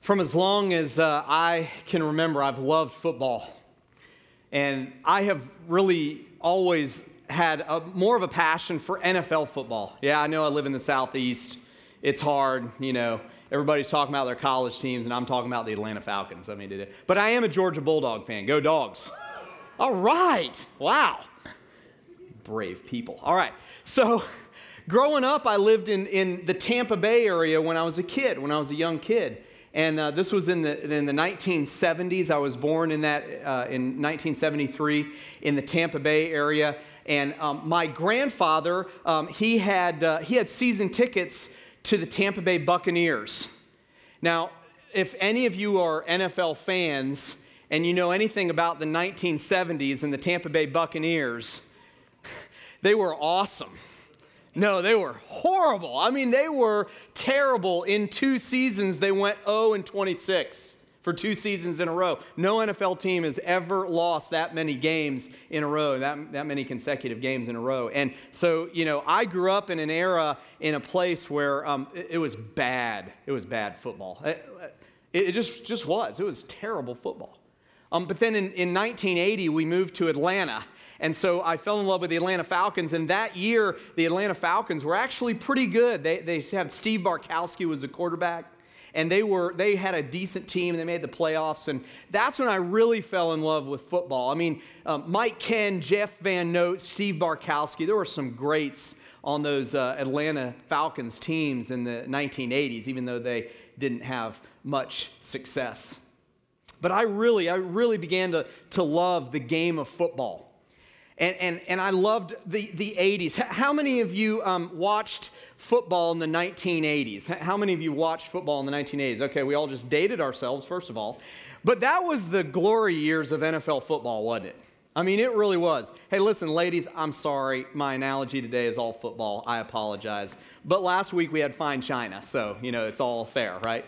From as long as uh, I can remember, I've loved football. And I have really always had a, more of a passion for NFL football. Yeah, I know I live in the Southeast. It's hard, you know. Everybody's talking about their college teams, and I'm talking about the Atlanta Falcons. I mean, but I am a Georgia Bulldog fan. Go Dogs. All right. Wow. Brave people. All right. So, growing up, I lived in, in the Tampa Bay area when I was a kid, when I was a young kid. And uh, this was in the, in the 1970s. I was born in that uh, in 1973 in the Tampa Bay area. And um, my grandfather, um, he, had, uh, he had season tickets to the Tampa Bay Buccaneers. Now, if any of you are NFL fans and you know anything about the 1970s and the Tampa Bay Buccaneers, they were awesome. No, they were horrible. I mean, they were terrible. In two seasons, they went 0 and 26 for two seasons in a row. No NFL team has ever lost that many games in a row, that, that many consecutive games in a row. And so, you know, I grew up in an era in a place where um, it, it, was bad. It was bad football. It, it, just, just was. It was terrible football. Um, but then in, in 1980, we moved to Atlanta. And so I fell in love with the Atlanta Falcons. And that year, the Atlanta Falcons were actually pretty good. They, they had Steve Bartkowski was the quarterback and they were they had a decent team they made the playoffs and that's when i really fell in love with football i mean um, mike kenn jeff van note steve bartkowski there were some greats on those uh, atlanta falcons teams in the 1980s even though they didn't have much success but i really i really began to, to love the game of football and, and, and I loved the, the 80s. How many of you um, watched football in the 1980s? How many of you watched football in the 1980s? Okay, we all just dated ourselves, first of all. But that was the glory years of NFL football, wasn't it? I mean, it really was. Hey, listen, ladies, I'm sorry. My analogy today is all football. I apologize. But last week we had fine china, so, you know, it's all fair, right?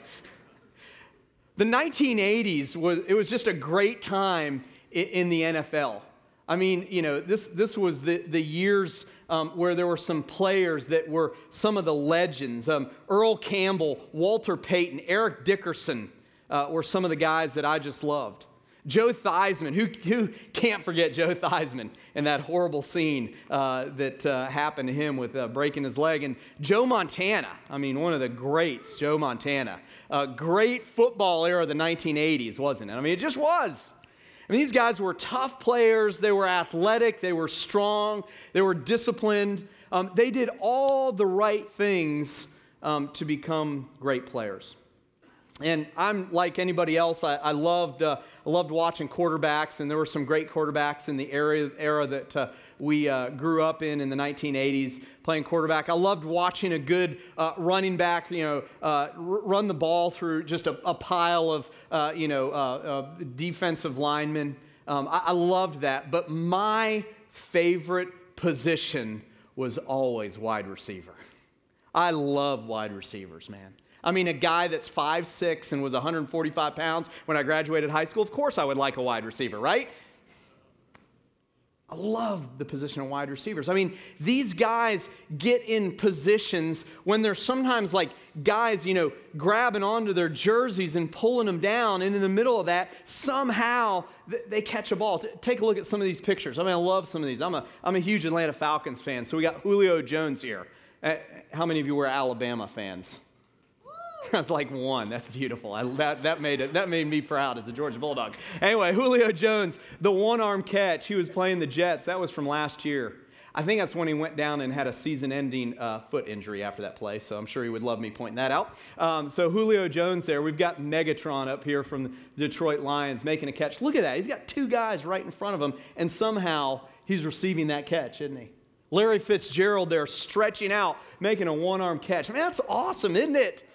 The 1980s was it was just a great time in the NFL. I mean, you know, this, this was the, the years um, where there were some players that were some of the legends. Um, Earl Campbell, Walter Payton, Eric Dickerson uh, were some of the guys that I just loved. Joe Theismann, who, who can't forget Joe Theismann and that horrible scene uh, that uh, happened to him with uh, breaking his leg? And Joe Montana, I mean, one of the greats, Joe Montana. great football era of the 1980s, wasn't it? I mean, it just was. Mean, these guys were tough players. They were athletic. They were strong. They were disciplined. Um, they did all the right things um, to become great players. And I'm like anybody else. I, I loved, uh, I loved watching quarterbacks, and there were some great quarterbacks in the era, era that uh, we uh, grew up in in the 1980s playing quarterback. I loved watching a good uh, running back, you know, uh, r- run the ball through just a, a pile of, uh, you know, defensive linemen. Um, I, I loved that. But my favorite position was always wide receiver. I love wide receivers, man. I mean, a guy that's 5'6 and was 145 pounds when I graduated high school, of course I would like a wide receiver, right? I love the position of wide receivers. I mean, these guys get in positions when they're sometimes like guys, you know, grabbing onto their jerseys and pulling them down. And in the middle of that, somehow they catch a ball. Take a look at some of these pictures. I mean, I love some of these. I'm a, I'm a huge Atlanta Falcons fan. So we got Julio Jones here. Uh, how many of you were Alabama fans? That's like one. That's beautiful. I, that, that, made it, that made me proud as a Georgia Bulldog. Anyway, Julio Jones, the one arm catch, he was playing the Jets. That was from last year. I think that's when he went down and had a season ending uh, foot injury after that play, so I'm sure he would love me pointing that out. Um, so, Julio Jones there. We've got Megatron up here from the Detroit Lions making a catch. Look at that. He's got two guys right in front of him, and somehow he's receiving that catch, isn't he? Larry Fitzgerald there stretching out, making a one arm catch. I mean, that's awesome, isn't it?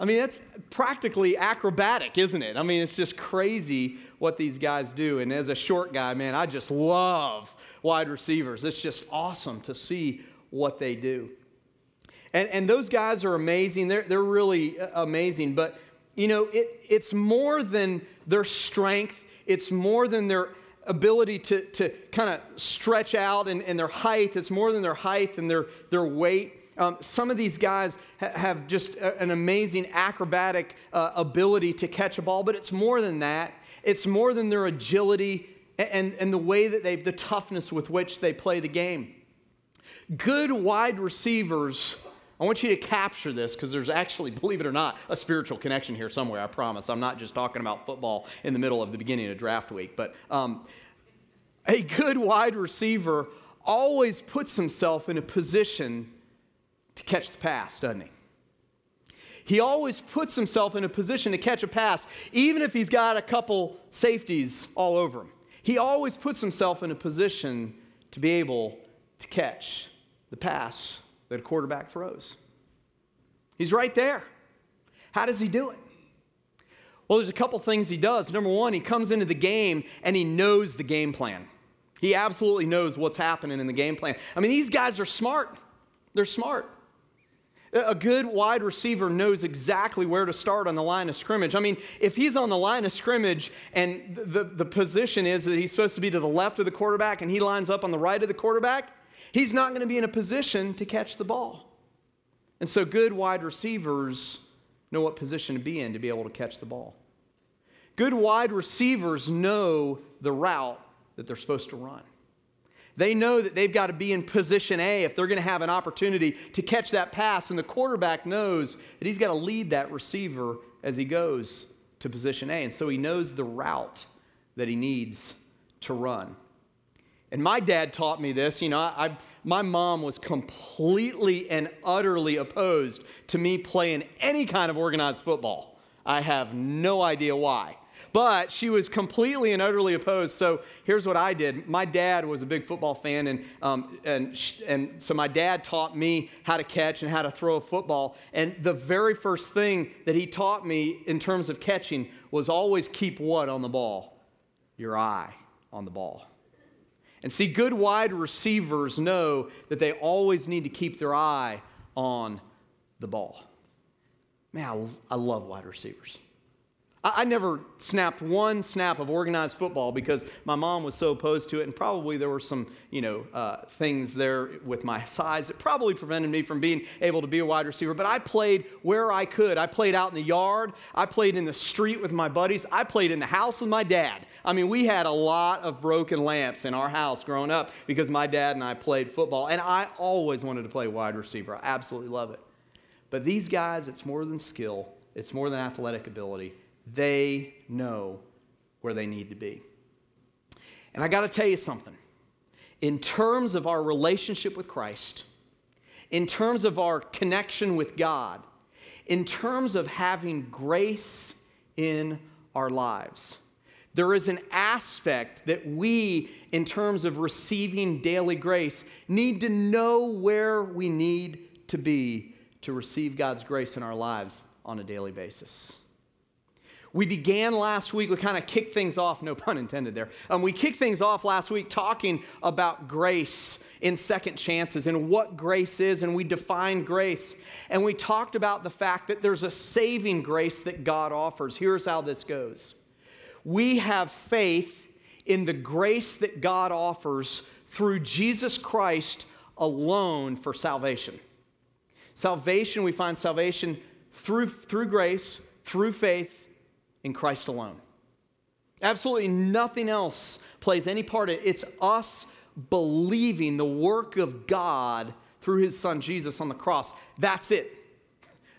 I mean, that's practically acrobatic, isn't it? I mean, it's just crazy what these guys do. And as a short guy, man, I just love wide receivers. It's just awesome to see what they do. And, and those guys are amazing. They're, they're really uh, amazing. But, you know, it, it's more than their strength, it's more than their ability to, to kind of stretch out and, and their height. It's more than their height and their, their weight Um, some of these guys ha- have just a- an amazing acrobatic uh, ability to catch a ball, but it's more than that. It's more than their agility and, and the way that they, the toughness with which they play the game. Good wide receivers, I want you to capture this because there's actually, believe it or not, a spiritual connection here somewhere, I promise. I'm not just talking about football in the middle of the beginning of draft week, but um, a good wide receiver always puts himself in a position to catch the pass, doesn't he? He always puts himself in a position to catch a pass, even if he's got a couple safeties all over him. He always puts himself in a position to be able to catch the pass that a quarterback throws. He's right there. How does he do it? Well, there's a couple things he does. Number one, he comes into the game and he knows the game plan. He absolutely knows what's happening in the game plan. I mean, these guys are smart. They're smart. A good wide receiver knows exactly where to start on the line of scrimmage. I mean, if he's on the line of scrimmage and the, the position is that he's supposed to be to the left of the quarterback and he lines up on the right of the quarterback, he's not going to be in a position to catch the ball. And so, good wide receivers know what position to be in to be able to catch the ball. Good wide receivers know the route that they're supposed to run. They know that they've got to be in position A if they're going to have an opportunity to catch that pass. And the quarterback knows that he's got to lead that receiver as he goes to position A. And so he knows the route that he needs to run. And my dad taught me this. You know, I, my mom was completely and utterly opposed to me playing any kind of organized football. I have no idea why. But she was completely and utterly opposed. So here's what I did. My dad was a big football fan, and, um, and, and so my dad taught me how to catch and how to throw a football. And the very first thing that he taught me in terms of catching was always keep what on the ball? Your eye on the ball. And see, good wide receivers know that they always need to keep their eye on the ball. Man, I, I love wide receivers. I, never snapped one snap of organized football because my mom was so opposed to it, and probably there were some, you know, uh, things there with my size that probably prevented me from being able to be a wide receiver. But I played where I could. I played out in the yard. I played in the street with my buddies. I played in the house with my dad. I mean, we had a lot of broken lamps in our house growing up because my dad and I played football, and I always wanted to play wide receiver. I absolutely love it. But these guys, it's more than skill, it's more than athletic ability. They know where they need to be. And I got to tell you something. In terms of our relationship with Christ, in terms of our connection with God, in terms of having grace in our lives, there is an aspect that we, in terms of receiving daily grace, need to know where we need to be to receive God's grace in our lives on a daily basis. We began last week, we kind of kicked things off, no pun intended there. Um, we kicked things off last week talking about grace in second chances and what grace is, and we defined grace. And we talked about the fact that there's a saving grace that God offers. Here's how this goes we have faith in the grace that God offers through Jesus Christ alone for salvation. Salvation, we find salvation through, through grace, through faith in Christ alone. Absolutely nothing else plays any part in it. It's us believing the work of God through his son Jesus on the cross. That's it.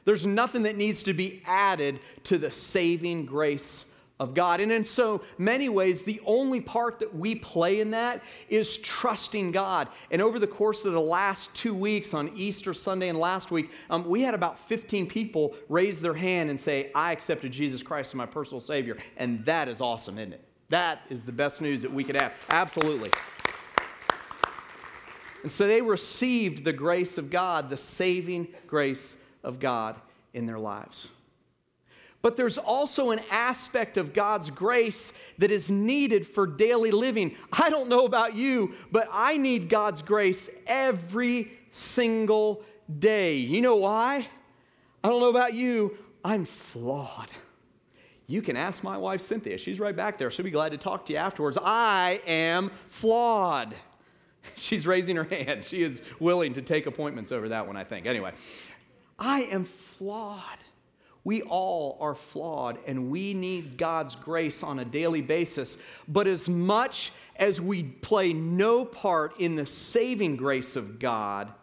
There's nothing that needs to be added to the saving grace of God. And in so many ways, the only part that we play in that is trusting God. And over the course of the last two weeks, on Easter Sunday and last week, um, we had about 15 people raise their hand and say, I accepted Jesus Christ as my personal Savior. And that is awesome, isn't it? That is the best news that we could have. Absolutely. And so they received the grace of God, the saving grace of God in their lives. But there's also an aspect of God's grace that is needed for daily living. I don't know about you, but I need God's grace every single day. You know why? I don't know about you, I'm flawed. You can ask my wife, Cynthia. She's right back there. She'll be glad to talk to you afterwards. I am flawed. She's raising her hand. She is willing to take appointments over that one, I think. Anyway, I am flawed. We all are flawed and we need God's grace on a daily basis. But as much as we play no part in the saving grace of God,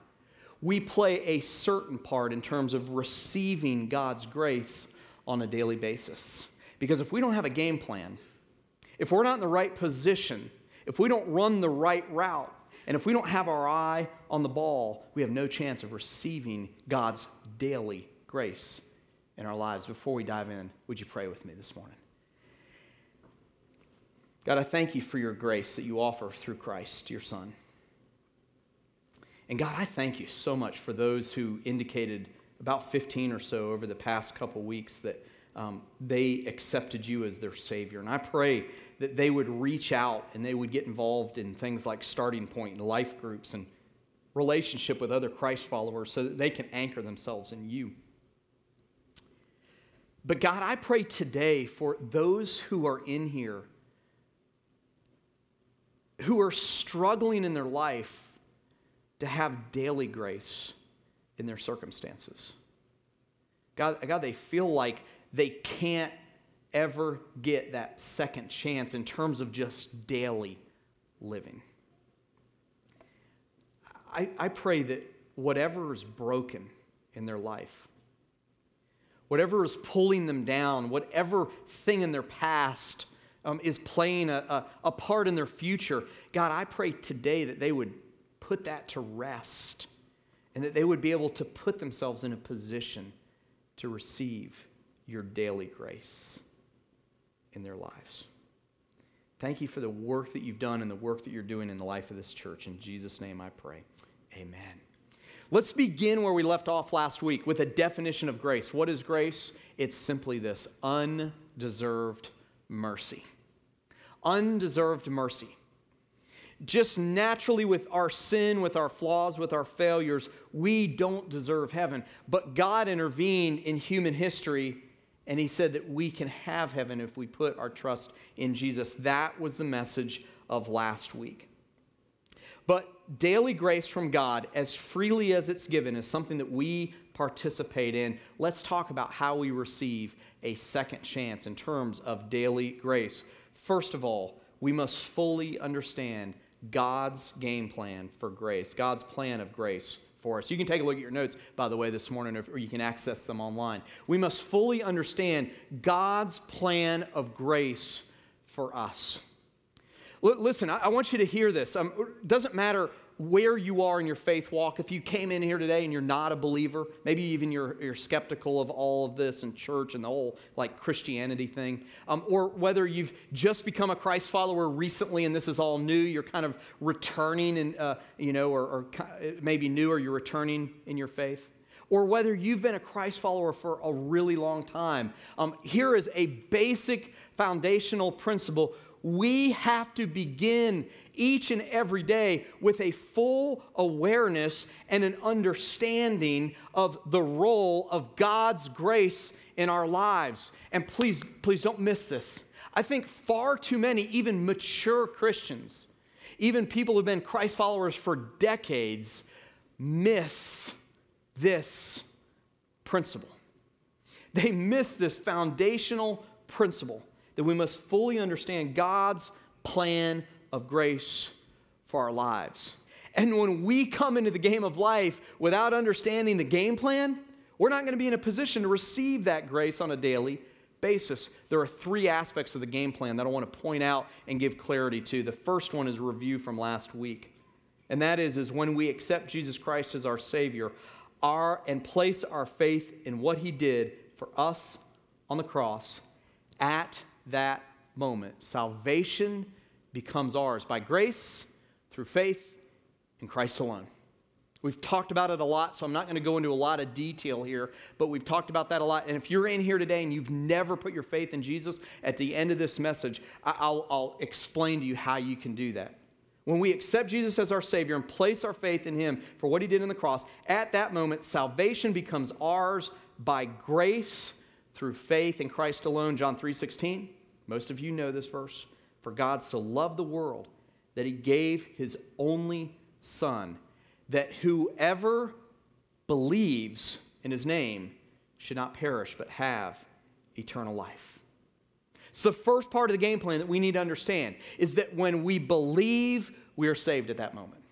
we play a certain part in terms of receiving God's grace on a daily basis. Because if we don't have a game plan, if we're not in the right position, if we don't run the right route, and if we don't have our eye on the ball, we have no chance of receiving God's daily grace in our lives. Before we dive in, would you pray with me this morning? God, I thank you for your grace that you offer through Christ, your Son. And God, I thank you so much for those who indicated about 15 or so over the past couple weeks that um, they accepted you as their Savior. And I pray that they would reach out and they would get involved in things like starting point and life groups and relationship with other Christ followers so that they can anchor themselves in you. But God, I pray today for those who are in here who are struggling in their life to have daily grace in their circumstances. God, God, they feel like they can't ever get that second chance in terms of just daily living. I, I pray that whatever is broken in their life, whatever is pulling them down, whatever thing in their past um, is playing a, a, a part in their future, God, I pray today that they would put that to rest and that they would be able to put themselves in a position to receive your daily grace in their lives. Thank you for the work that you've done and the work that you're doing in the life of this church. In Jesus' name I pray. Amen. Let's begin where we left off last week with a definition of grace. What is grace? It's simply this undeserved mercy. Undeserved mercy. Just naturally, with our sin, with our flaws, with our failures, we don't deserve heaven. But God intervened in human history and He said that we can have heaven if we put our trust in Jesus. That was the message of last week. But daily grace from God, as freely as it's given, is something that we participate in. Let's talk about how we receive a second chance in terms of daily grace. First of all, we must fully understand God's game plan for grace, God's plan of grace for us. You can take a look at your notes, by the way, this morning, or you can access them online. We must fully understand God's plan of grace for us. Listen, I-, I want you to hear this. Um, it doesn't matter where you are in your faith walk. If you came in here today and you're not a believer, maybe even you're, you're skeptical of all of this and church and the whole like Christianity thing, um, or whether you've just become a Christ follower recently and this is all new, you're kind of returning and, uh, you know, or, or maybe new or you're returning in your faith or whether you've been a Christ follower for a really long time, um, here is a basic foundational principle. We have to begin each and every day with a full awareness and an understanding of the role of God's grace in our lives. And please, please don't miss this. I think far too many, even mature Christians, even people who've been Christ followers for decades, miss this principle. They miss this foundational principle that we must fully understand God's plan of grace for our lives. And when we come into the game of life without understanding the game plan, we're not going to be in a position to receive that grace on a daily basis. There are three aspects of the game plan that I want to point out and give clarity to. The first one is review from last week. And that is, is when we accept Jesus Christ as our Savior our, and place our faith in what He did for us on the cross, at that moment, salvation becomes ours by grace through faith in Christ alone. We've talked about it a lot, so I'm not going to go into a lot of detail here, but we've talked about that a lot. And if you're in here today and you've never put your faith in Jesus, at the end of this message, I'll, I'll explain to you how you can do that. When we accept Jesus as our Savior and place our faith in Him for what He did on the cross, at that moment, salvation becomes ours by grace through faith in Christ alone. John 3 16. Most of you know this verse. For God so loved the world that he gave his only Son, that whoever believes in his name should not perish but have eternal life. So, the first part of the game plan that we need to understand is that when we believe, we are saved at that moment.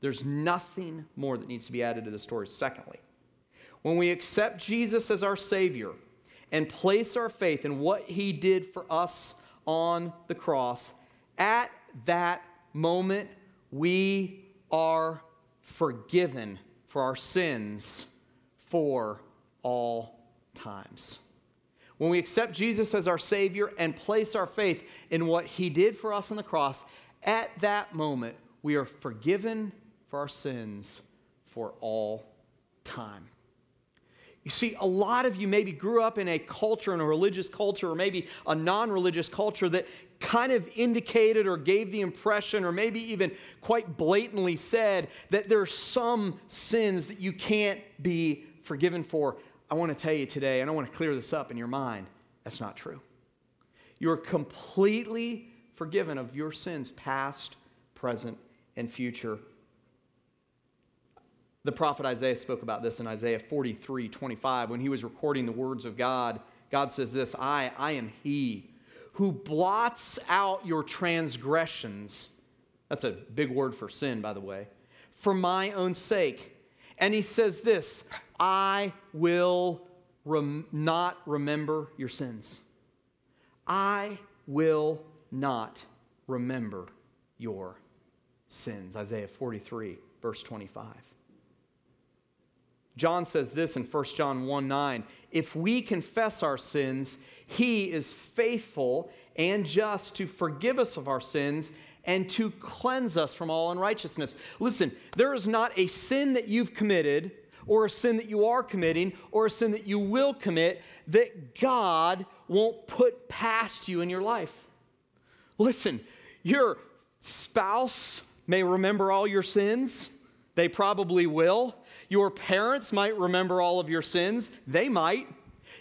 There's nothing more that needs to be added to the story. Secondly, when we accept Jesus as our Savior and place our faith in what He did for us on the cross, at that moment, we are forgiven for our sins for all times. When we accept Jesus as our Savior and place our faith in what He did for us on the cross, at that moment, we are forgiven for our sins for all time. You see, a lot of you maybe grew up in a culture, in a religious culture, or maybe a non religious culture that kind of indicated or gave the impression, or maybe even quite blatantly said, that there are some sins that you can't be forgiven for. I want to tell you today, and I want to clear this up in your mind that's not true. You're completely forgiven of your sins, past, present, and future the prophet Isaiah spoke about this in Isaiah 43 25. When he was recording the words of God, God says this I, I am he who blots out your transgressions. That's a big word for sin, by the way, for my own sake. And he says this I will rem- not remember your sins. I will not remember your sins. Isaiah 43, verse 25. John says this in 1 John 1 9 If we confess our sins, he is faithful and just to forgive us of our sins and to cleanse us from all unrighteousness. Listen, there is not a sin that you've committed, or a sin that you are committing, or a sin that you will commit that God won't put past you in your life. Listen, your spouse may remember all your sins, they probably will. Your parents might remember all of your sins, they might.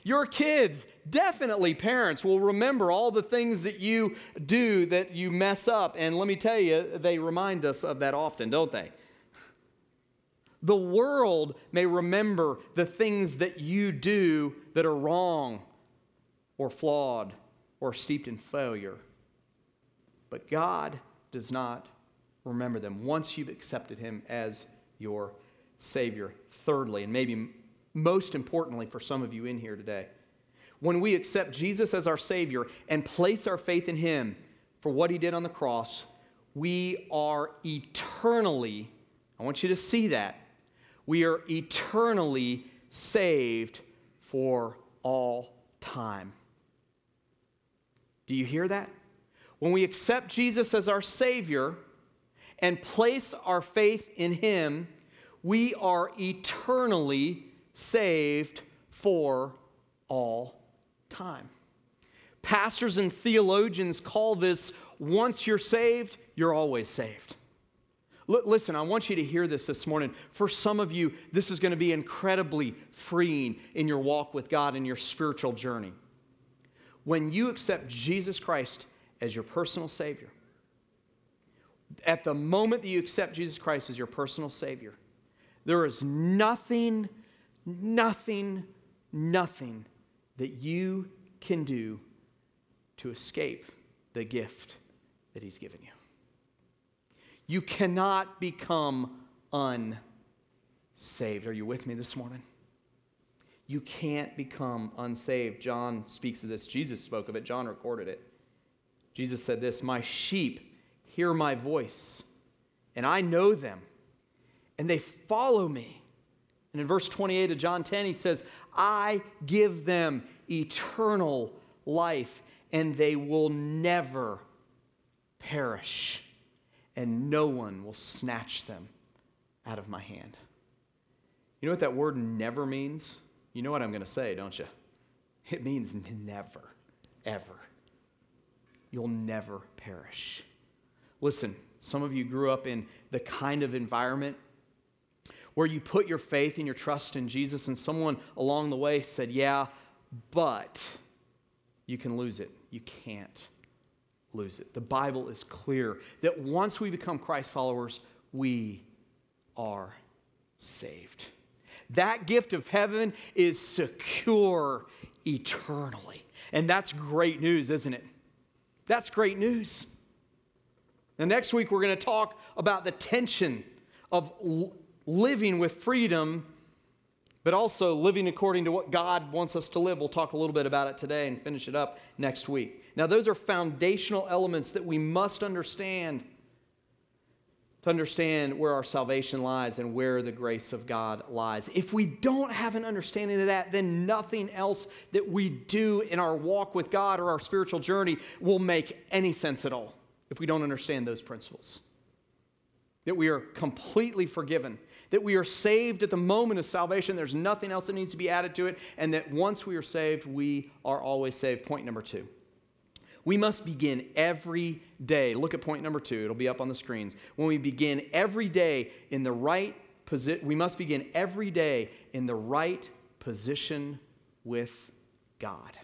Your kids, definitely parents, will remember all the things that you do that you mess up. And let me tell you, they remind us of that often, don't they? The world may remember the things that you do that are wrong or flawed or steeped in failure. But God does not remember them once you've accepted Him as your Savior. Thirdly, and maybe most importantly for some of you in here today, when we accept Jesus as our Savior and place our faith in Him for what He did on the cross, we are eternally, I want you to see that, we are eternally saved for all time. Do you hear that? When we accept Jesus as our Savior and place our faith in Him, we are eternally saved for all time. Pastors and theologians call this once you're saved, you're always saved. L- listen, I want you to hear this this morning. For some of you, this is going to be incredibly freeing in your walk with God and your spiritual journey. When you accept Jesus Christ as your personal Savior, at the moment that you accept Jesus Christ as your personal Savior, there is nothing, nothing, nothing that you can do to escape the gift that He's given you. You cannot become unsaved. Are you with me this morning? You can't become unsaved. John speaks of this. Jesus spoke of it. John recorded it. Jesus said this My sheep hear my voice, and I know them and they follow me. And in verse 28 of John 10, he says, I give them eternal life, and they will never perish, and no one will snatch them out of my hand. You know what that word never means? You know what I'm going to say, don't you? It means never, ever. You'll never perish. Listen, some of you grew up in the kind of environment where you put your faith and your trust in Jesus, and someone along the way said, Yeah, but you can lose it. You can't lose it. The Bible is clear that once we become Christ followers, we are saved. That gift of heaven is secure eternally. And that's great news, isn't it? That's great news. Now, next week, we're going to talk about the tension of living with freedom, but also living according to what God wants us to live. We'll talk a little bit about it today and finish it up next week. Now, those are foundational elements that we must understand to understand where our salvation lies and where the grace of God lies. If we don't have an understanding of that, then nothing else that we do in our walk with God or our spiritual journey will make any sense at all if we don't understand those principles. That we are completely forgiven, that we are saved at the moment of salvation, there's nothing else that needs to be added to it, and that once we are saved, we are always saved. Point number two. We must begin every day. Look at point number two, it'll be up on the screens. When we begin every day in the right position, we must begin every day in the right position with God.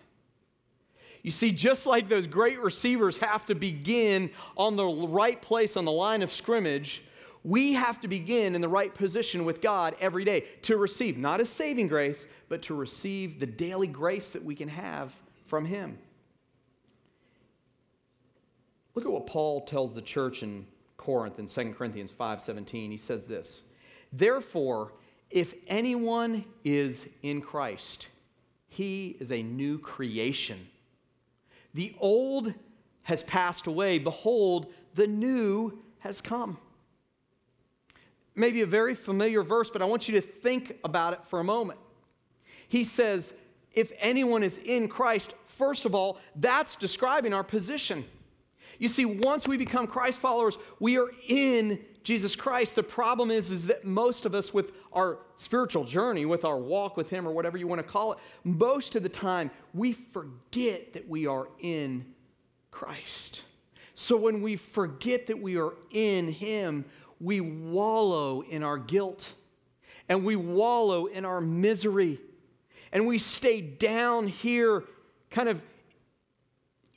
You see, just like those great receivers have to begin on the right place on the line of scrimmage, we have to begin in the right position with God every day to receive not a saving grace, but to receive the daily grace that we can have from Him. Look at what Paul tells the church in Corinth in 2 Corinthians 5:17. He says this, "Therefore, if anyone is in Christ, he is a new creation. The old has passed away, behold, the new has come." Maybe a very familiar verse, but I want you to think about it for a moment. He says, if anyone is in Christ, first of all, that's describing our position. You see, once we become Christ followers, we are in Jesus Christ. The problem is, is that most of us, with our spiritual journey, with our walk with Him, or whatever you want to call it, most of the time we forget that we are in Christ. So when we forget that we are in Him, we wallow in our guilt and we wallow in our misery and we stay down here, kind of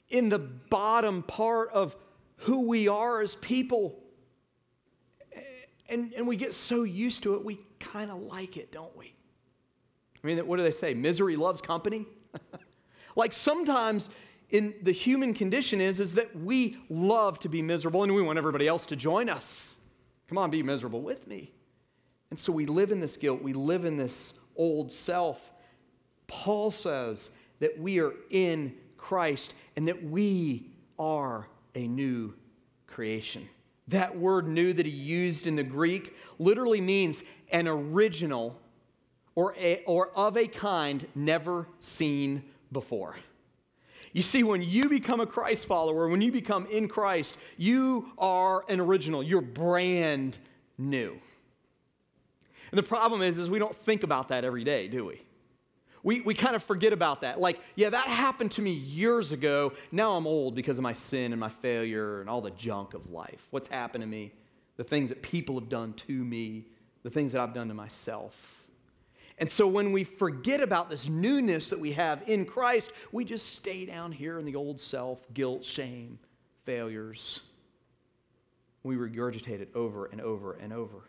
in the bottom part of who we are as people. And, and we get so used to it, we kind of like it, don't we? I mean, what do they say? Misery loves company? like sometimes in the human condition is, is that we love to be miserable and we want everybody else to join us. Come on, be miserable with me. And so we live in this guilt, we live in this old self. Paul says that we are in Christ and that we are a new creation. That word new that he used in the Greek literally means an original or, a, or of a kind never seen before. You see, when you become a Christ follower, when you become in Christ, you are an original. You're brand new. And the problem is, is we don't think about that every day, do we? we, we kind of forget about that. Like, yeah, that happened to me years ago. Now I'm old because of my sin and my failure and all the junk of life. What's happened to me, the things that people have done to me, the things that I've done to myself. And so when we forget about this newness that we have in Christ, we just stay down here in the old self, guilt, shame, failures. We regurgitate it over and over and over.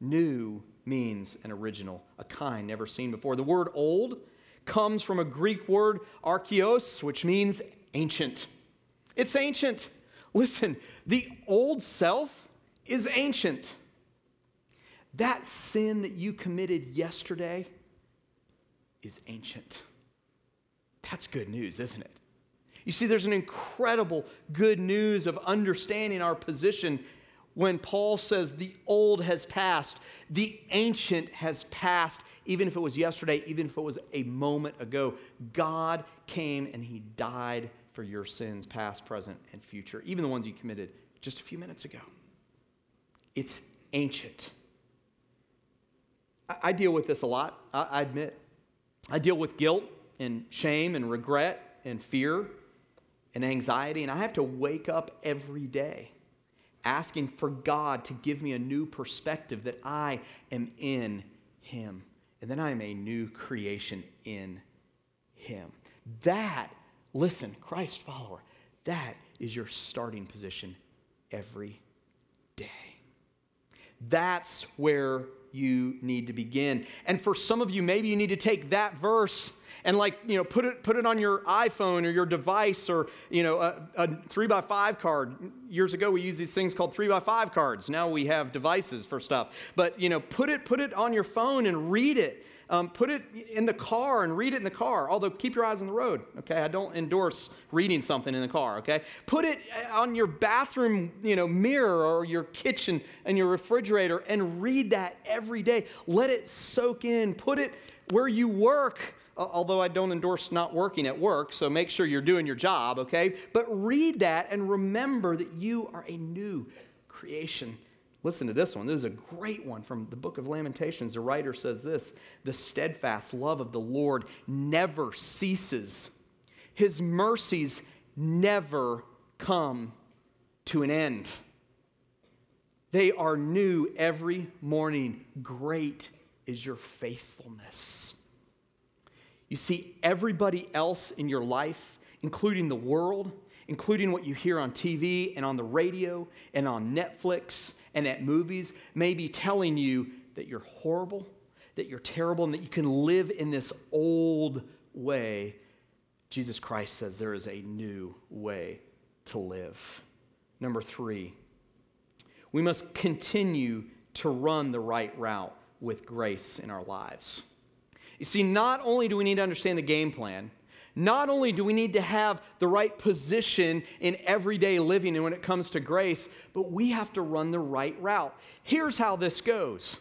New means an original, a kind never seen before. The word old comes from a Greek word, archaios, which means ancient. It's ancient. Listen, the old self is ancient. That sin that you committed yesterday is ancient. That's good news, isn't it? You see, there's an incredible good news of understanding our position when Paul says the old has passed, the ancient has passed, even if it was yesterday, even if it was a moment ago. God came and he died for your sins, past, present, and future, even the ones you committed just a few minutes ago. It's ancient. I, deal with this a lot, I, I admit. I deal with guilt and shame and regret and fear and anxiety, and I have to wake up every day asking for God to give me a new perspective that I am in Him. And then I am a new creation in Him. That, listen, Christ follower, That is your starting position every day. That's where you need to begin. And for some of you, maybe you need to take that verse and like you know put it put it on your iphone or your device or you know a, a three by five card. Years ago we used these things called three by five cards. Now we have devices for stuff. But you know put it put it on your phone and read it um, put it in the car and read it in the car. Although, keep your eyes on the road, okay? I don't endorse reading something in the car, okay? Put it uh, on your bathroom, you know, mirror or your kitchen and your refrigerator and read that every day. Let it soak in. Put it where you work although I don't endorse not working at work, so make sure you're doing your job, okay? But read that and remember that you are a new creation Listen to this one. This is a great one from the book of Lamentations. The writer says this The steadfast love of the Lord never ceases, his mercies never come to an end. They are new every morning. Great is your faithfulness. You see, everybody else in your life, including the world, including what you hear on TV and on the radio and on Netflix and at movies may be telling you that you're horrible, that you're terrible, and that you can live in this old way. Jesus Christ says there is a new way to live. Number three, we must continue to run the right route with grace in our lives. You see, not only do we need to understand the game plan, not only do we need to have the right position in everyday living and when it comes to grace, but we have to run the right route. Here's how this goes.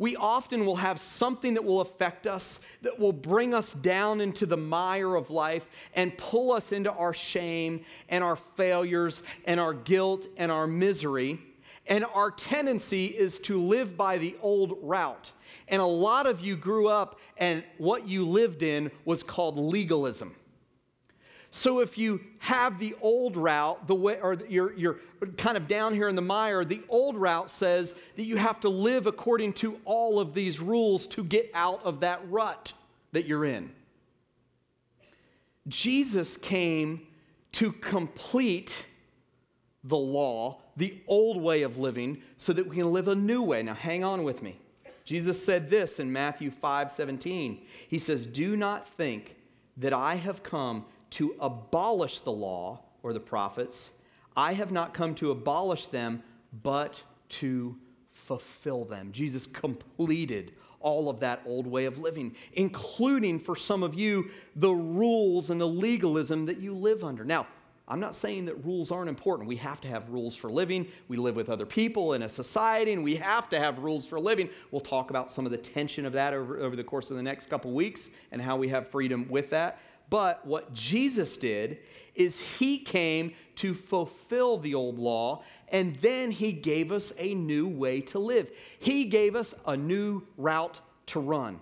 We often will have something that will affect us, that will bring us down into the mire of life and pull us into our shame and our failures and our guilt and our misery. And our tendency is to live by the old route. And a lot of you grew up and what you lived in was called legalism. So if you have the old route, the way, or you're, you're kind of down here in the mire, the old route says that you have to live according to all of these rules to get out of that rut that you're in. Jesus came to complete the law, the old way of living, so that we can live a new way. Now, hang on with me. Jesus said this in Matthew 5 17. He says, Do not think that I have come to abolish the law or the prophets. I have not come to abolish them, but to fulfill them. Jesus completed all of that old way of living, including for some of you the rules and the legalism that you live under. Now, I'm not saying that rules aren't important. We have to have rules for living. We live with other people in a society, and we have to have rules for living. We'll talk about some of the tension of that over, over the course of the next couple weeks and how we have freedom with that. But what Jesus did is he came to fulfill the old law, and then he gave us a new way to live. He gave us a new route to run.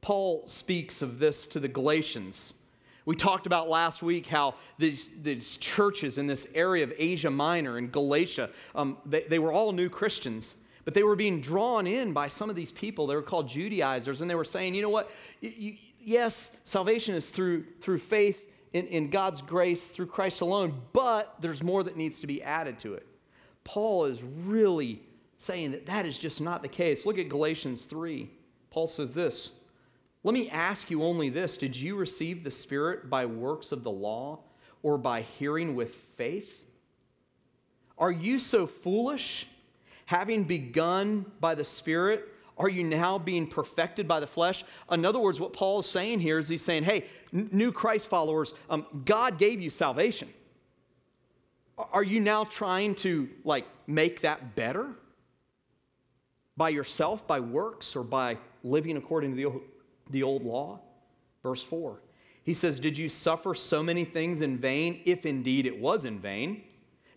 Paul speaks of this to the Galatians we talked about last week how these, these churches in this area of Asia Minor and Galatia, um, they, they were all new Christians, but they were being drawn in by some of these people. They were called Judaizers, and they were saying, you know what? Yes, salvation is through, through faith in, in God's grace through Christ alone, but there's more that needs to be added to it. Paul is really saying that that is just not the case. Look at Galatians 3. Paul says this let me ask you only this Did you receive the Spirit by works of the law or by hearing with faith? Are you so foolish? Having begun by the Spirit, are you now being perfected by the flesh? In other words, what Paul is saying here is he's saying, hey, new Christ followers, um, God gave you salvation. Are you now trying to like make that better? By yourself, by works, or by living according to the the old law? Verse 4. He says, Did you suffer so many things in vain, if indeed it was in vain?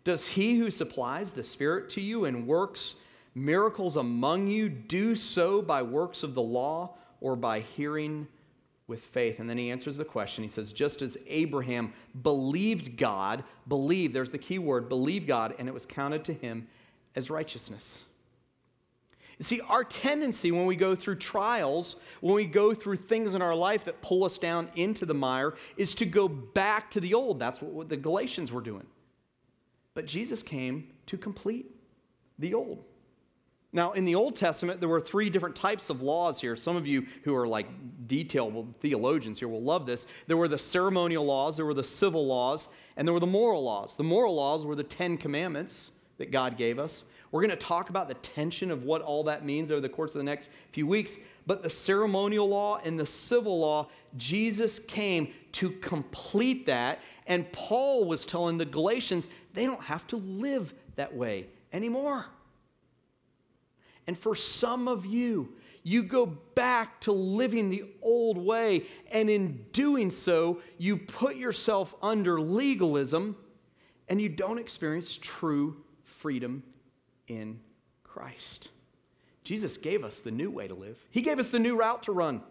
Does he who supplies the Spirit to you and works miracles among you do so by works of the law or by hearing with faith? And then he answers the question. He says, Just as Abraham believed God, believe, there's the key word, believe God, and it was counted to him as righteousness. See, our tendency when we go through trials, when we go through things in our life that pull us down into the mire, is to go back to the old. That's what the Galatians were doing. But Jesus came to complete the old. Now, in the Old Testament, there were three different types of laws here. Some of you who are like detailed theologians here will love this. There were the ceremonial laws, there were the civil laws, and there were the moral laws. The moral laws were the Ten Commandments that God gave us. We're going to talk about the tension of what all that means over the course of the next few weeks. But the ceremonial law and the civil law, Jesus came to complete that. And Paul was telling the Galatians they don't have to live that way anymore. And for some of you, you go back to living the old way, and in doing so, you put yourself under legalism and you don't experience true freedom in Christ. Jesus gave us the new way to live, He gave us the new route to run.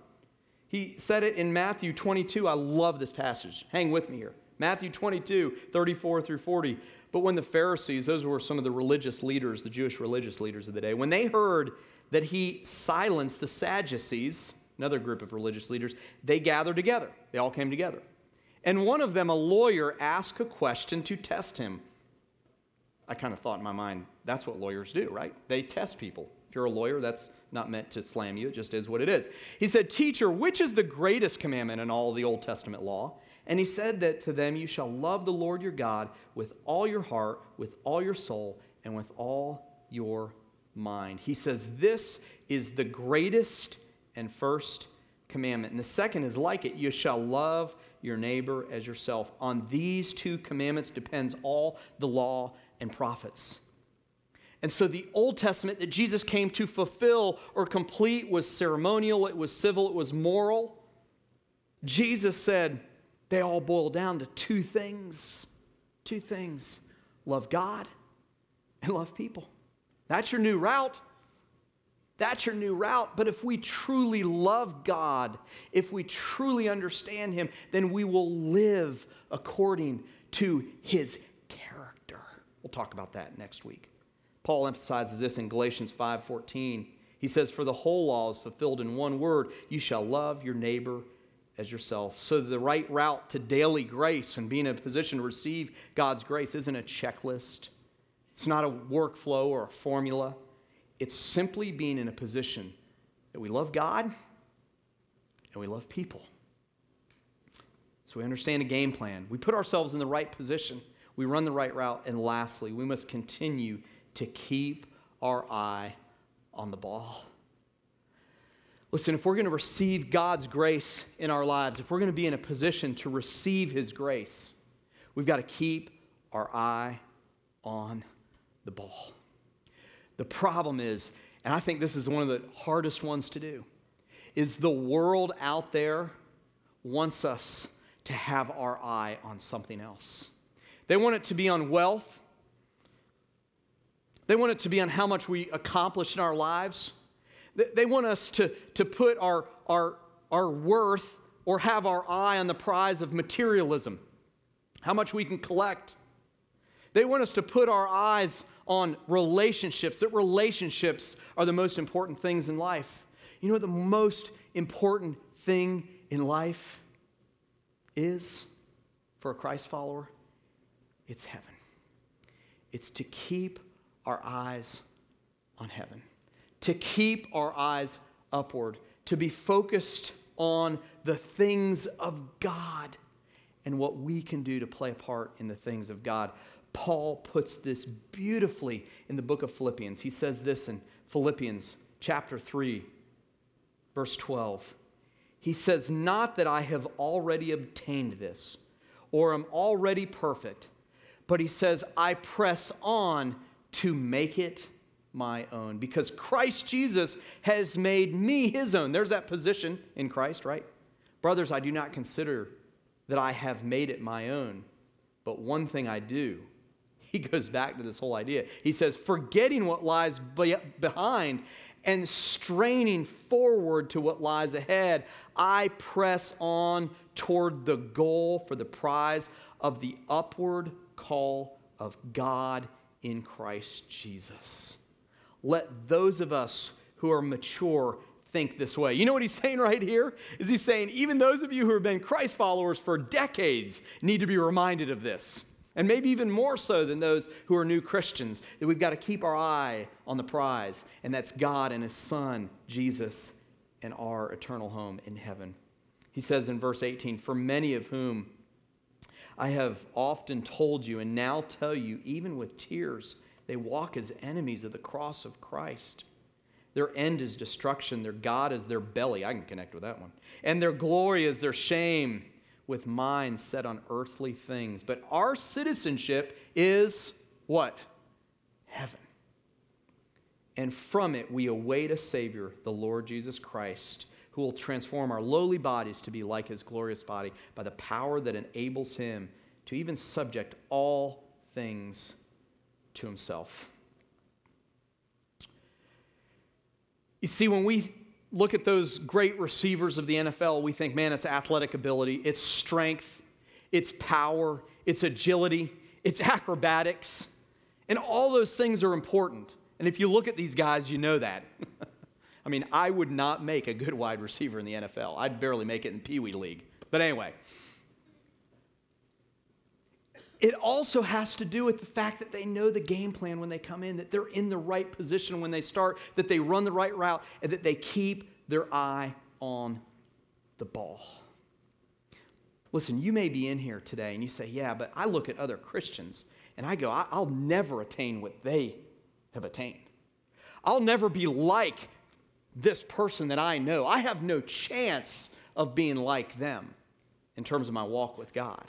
He said it in Matthew 22. I love this passage. Hang with me here. Matthew 22, 34 through 40. But when the Pharisees, those were some of the religious leaders, the Jewish religious leaders of the day, when they heard that he silenced the Sadducees, another group of religious leaders, they gathered together. They all came together. And one of them, a lawyer, asked a question to test him. I kind of thought in my mind, that's what lawyers do, right? They test people. If you're a lawyer, that's not meant to slam you, it just is what it is. He said, Teacher, which is the greatest commandment in all the Old Testament law? And he said that to them, You shall love the Lord your God with all your heart, with all your soul, and with all your mind. He says, This is the greatest and first commandment. And the second is like it you shall love your neighbor as yourself. On these two commandments depends all the law and prophets. And so the Old Testament that Jesus came to fulfill or complete was ceremonial, it was civil, it was moral. Jesus said they all boil down to two things two things love God and love people. That's your new route. That's your new route. But if we truly love God, if we truly understand Him, then we will live according to His character. We'll talk about that next week. Paul emphasizes this in Galatians 5:14. He says, "For the whole law is fulfilled in one word: you shall love your neighbor as yourself." So the right route to daily grace and being in a position to receive God's grace isn't a checklist. It's not a workflow or a formula. It's simply being in a position that we love God and we love people. So we understand a game plan. We put ourselves in the right position. We run the right route. And lastly, we must continue to keep our eye on the ball. Listen, if we're going to receive God's grace in our lives, if we're going to be in a position to receive His grace, we've got to keep our eye on the ball. The problem is, and I think this is one of the hardest ones to do, is the world out there wants us to have our eye on something else. They want it to be on wealth, they want it to be on how much we accomplish in our lives. They want us to, to put our, our, our worth or have our eye on the prize of materialism, how much we can collect. They want us to put our eyes on relationships, that relationships are the most important things in life. You know what the most important thing in life is for a Christ follower? It's heaven. It's to keep our eyes on heaven, to keep our eyes upward, to be focused on the things of God and what we can do to play a part in the things of God. Paul puts this beautifully in the book of Philippians. He says this in Philippians chapter 3, verse 12. He says, Not that I have already obtained this or am already perfect, but he says, I press on to make it my own because Christ Jesus has made me his own. There's that position in Christ, right? Brothers, I do not consider that I have made it my own, but one thing I do. He goes back to this whole idea. He says, forgetting what lies behind and straining forward to what lies ahead, I press on toward the goal for the prize of the upward call of God in Christ Jesus. let those of us who are mature think this way. You know what he's saying right here? Is he's saying, even those of you who have been Christ followers for decades need to be reminded of this. And maybe even more so than those who are new Christians, that we've got to keep our eye on the prize, and that's God and His Son, Jesus, and our eternal home in heaven. He says in verse 18, For many of whom I have often told you, and now tell you, even with tears, they walk as enemies of the cross of Christ. Their end is destruction, their God is their belly. I can connect with that one. And their glory is their shame with minds set on earthly things. But our citizenship is what? Heaven. And from it we await a Savior, the Lord Jesus Christ, who will transform our lowly bodies to be like his glorious body by the power that enables him to even subject all things to himself. You see, when we look at those great receivers of the NFL, we think, man, it's athletic ability, it's strength, it's power, it's agility, it's acrobatics. And all those things are important. And if you look at these guys, you know that. I mean, I would not make a good wide receiver in the NFL. I'd barely make it in the Pee Wee League. But anyway, it also has to do with the fact that they know the game plan when they come in, that they're in the right position when they start, that they run the right route, and that they keep their eye on the ball. Listen, you may be in here today and you say, Yeah, but I look at other Christians and I go, I'll never attain what they have attained. I'll never be like this person that I know. I have no chance of being like them in terms of my walk with God.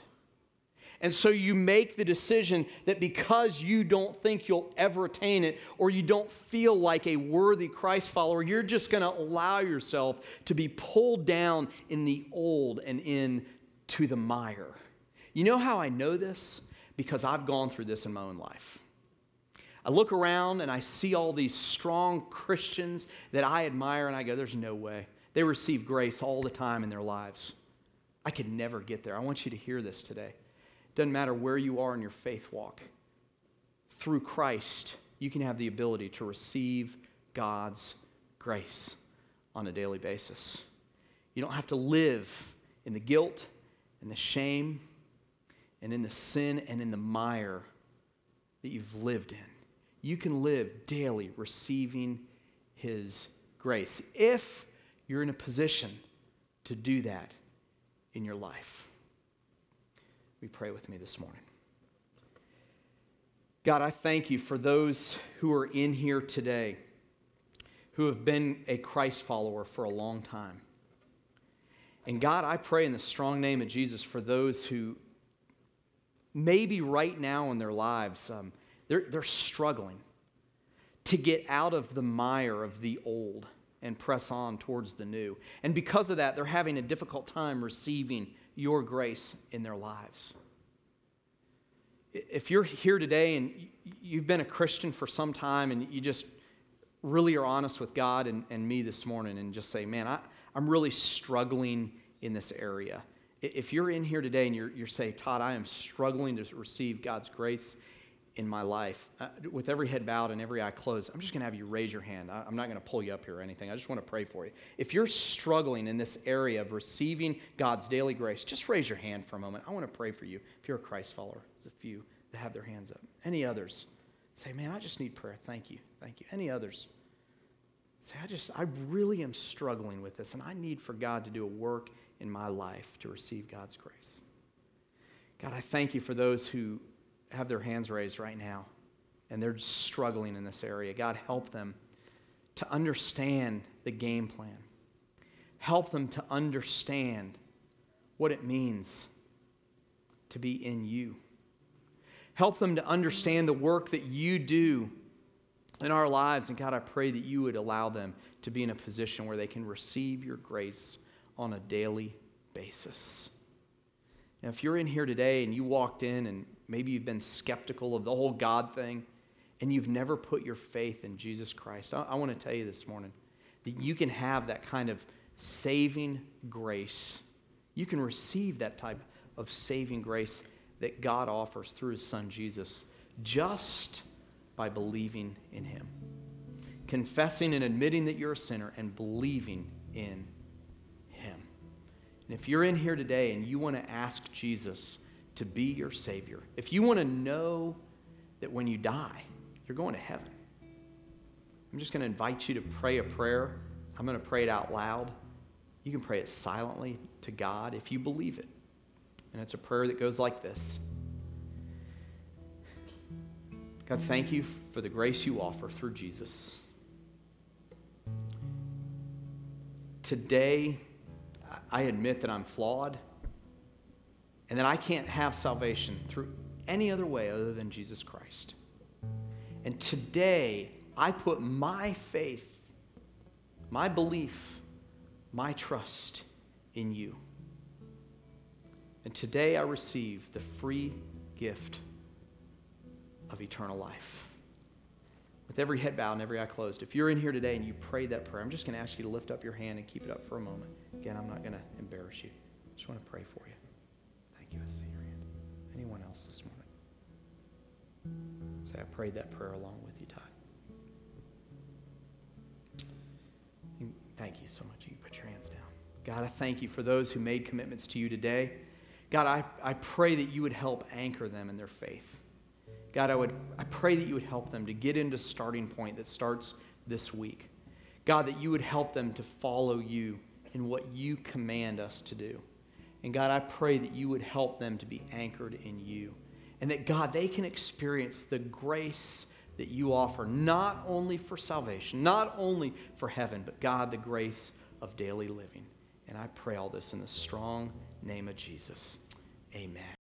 And so you make the decision that because you don't think you'll ever attain it or you don't feel like a worthy Christ follower, you're just going to allow yourself to be pulled down in the old and into the mire. You know how I know this? Because I've gone through this in my own life. I look around and I see all these strong Christians that I admire, and I go, there's no way. They receive grace all the time in their lives. I could never get there. I want you to hear this today. It doesn't matter where you are in your faith walk. Through Christ, you can have the ability to receive God's grace on a daily basis. You don't have to live in the guilt and the shame and in the sin and in the mire that you've lived in. You can live daily receiving His grace if you're in a position to do that in your life we pray with me this morning? God, I thank you for those who are in here today who have been a Christ follower for a long time. And God, I pray in the strong name of Jesus for those who maybe right now in their lives, um, they're, they're struggling to get out of the mire of the old and press on towards the new. And because of that, they're having a difficult time receiving your grace in their lives. If you're here today and you've been a Christian for some time and you just really are honest with God and, and me this morning and just say, man, I, I'm really struggling in this area. If you're in here today and you're, you're saying, Todd, I am struggling to receive God's grace in my life, uh, with every head bowed and every eye closed, I'm just going to have you raise your hand. I, I'm not going to pull you up here or anything. I just want to pray for you. If you're struggling in this area of receiving God's daily grace, just raise your hand for a moment. I want to pray for you. If you're a Christ follower, there's a few that have their hands up. Any others? Say, man, I just need prayer. Thank you. Thank you. Any others? Say, I just, I really am struggling with this, and I need for God to do a work in my life to receive God's grace. God, I thank you for those who have their hands raised right now and they're struggling in this area. God, help them to understand the game plan. Help them to understand what it means to be in you. Help them to understand the work that you do in our lives. And God, I pray that you would allow them to be in a position where they can receive your grace on a daily basis. Now, if you're in here today and you walked in and maybe you've been skeptical of the whole God thing and you've never put your faith in Jesus Christ, I, I want to tell you this morning that you can have that kind of saving grace. You can receive that type of saving grace that God offers through his son Jesus just by believing in him. confessing and admitting that you're a sinner and believing in Him. And if you're in here today and you want to ask Jesus to be your Savior, if you want to know that when you die, you're going to heaven, I'm just going to invite you to pray a prayer. I'm going to pray it out loud. You can pray it silently to God if you believe it. And it's a prayer that goes like this God, thank you for the grace you offer through Jesus. Today, I admit that I'm flawed and that I can't have salvation through any other way other than Jesus Christ. And today, I put my faith, my belief, my trust in you. And today I receive the free gift of eternal life. With every head bowed and every eye closed, if you're in here today and you prayed that prayer, I'm just going to ask you to lift up your hand and keep it up for a moment. Again, I'm not going to embarrass you. I just want to pray for you. Anyone else this morning? Say, I prayed that prayer along with you, Todd. Thank you so much. You put your hands down. God, I thank you for those who made commitments to you today. God, I, I pray that you would help anchor them in their faith. God, I, would, I pray that you would help them to get into starting point that starts this week. God, that you would help them to follow you in what you command us to do. And God, I pray that you would help them to be anchored in you. And that, God, they can experience the grace that you offer, not only for salvation, not only for heaven, but God, the grace of daily living. And I pray all this in the strong name of Jesus. Amen.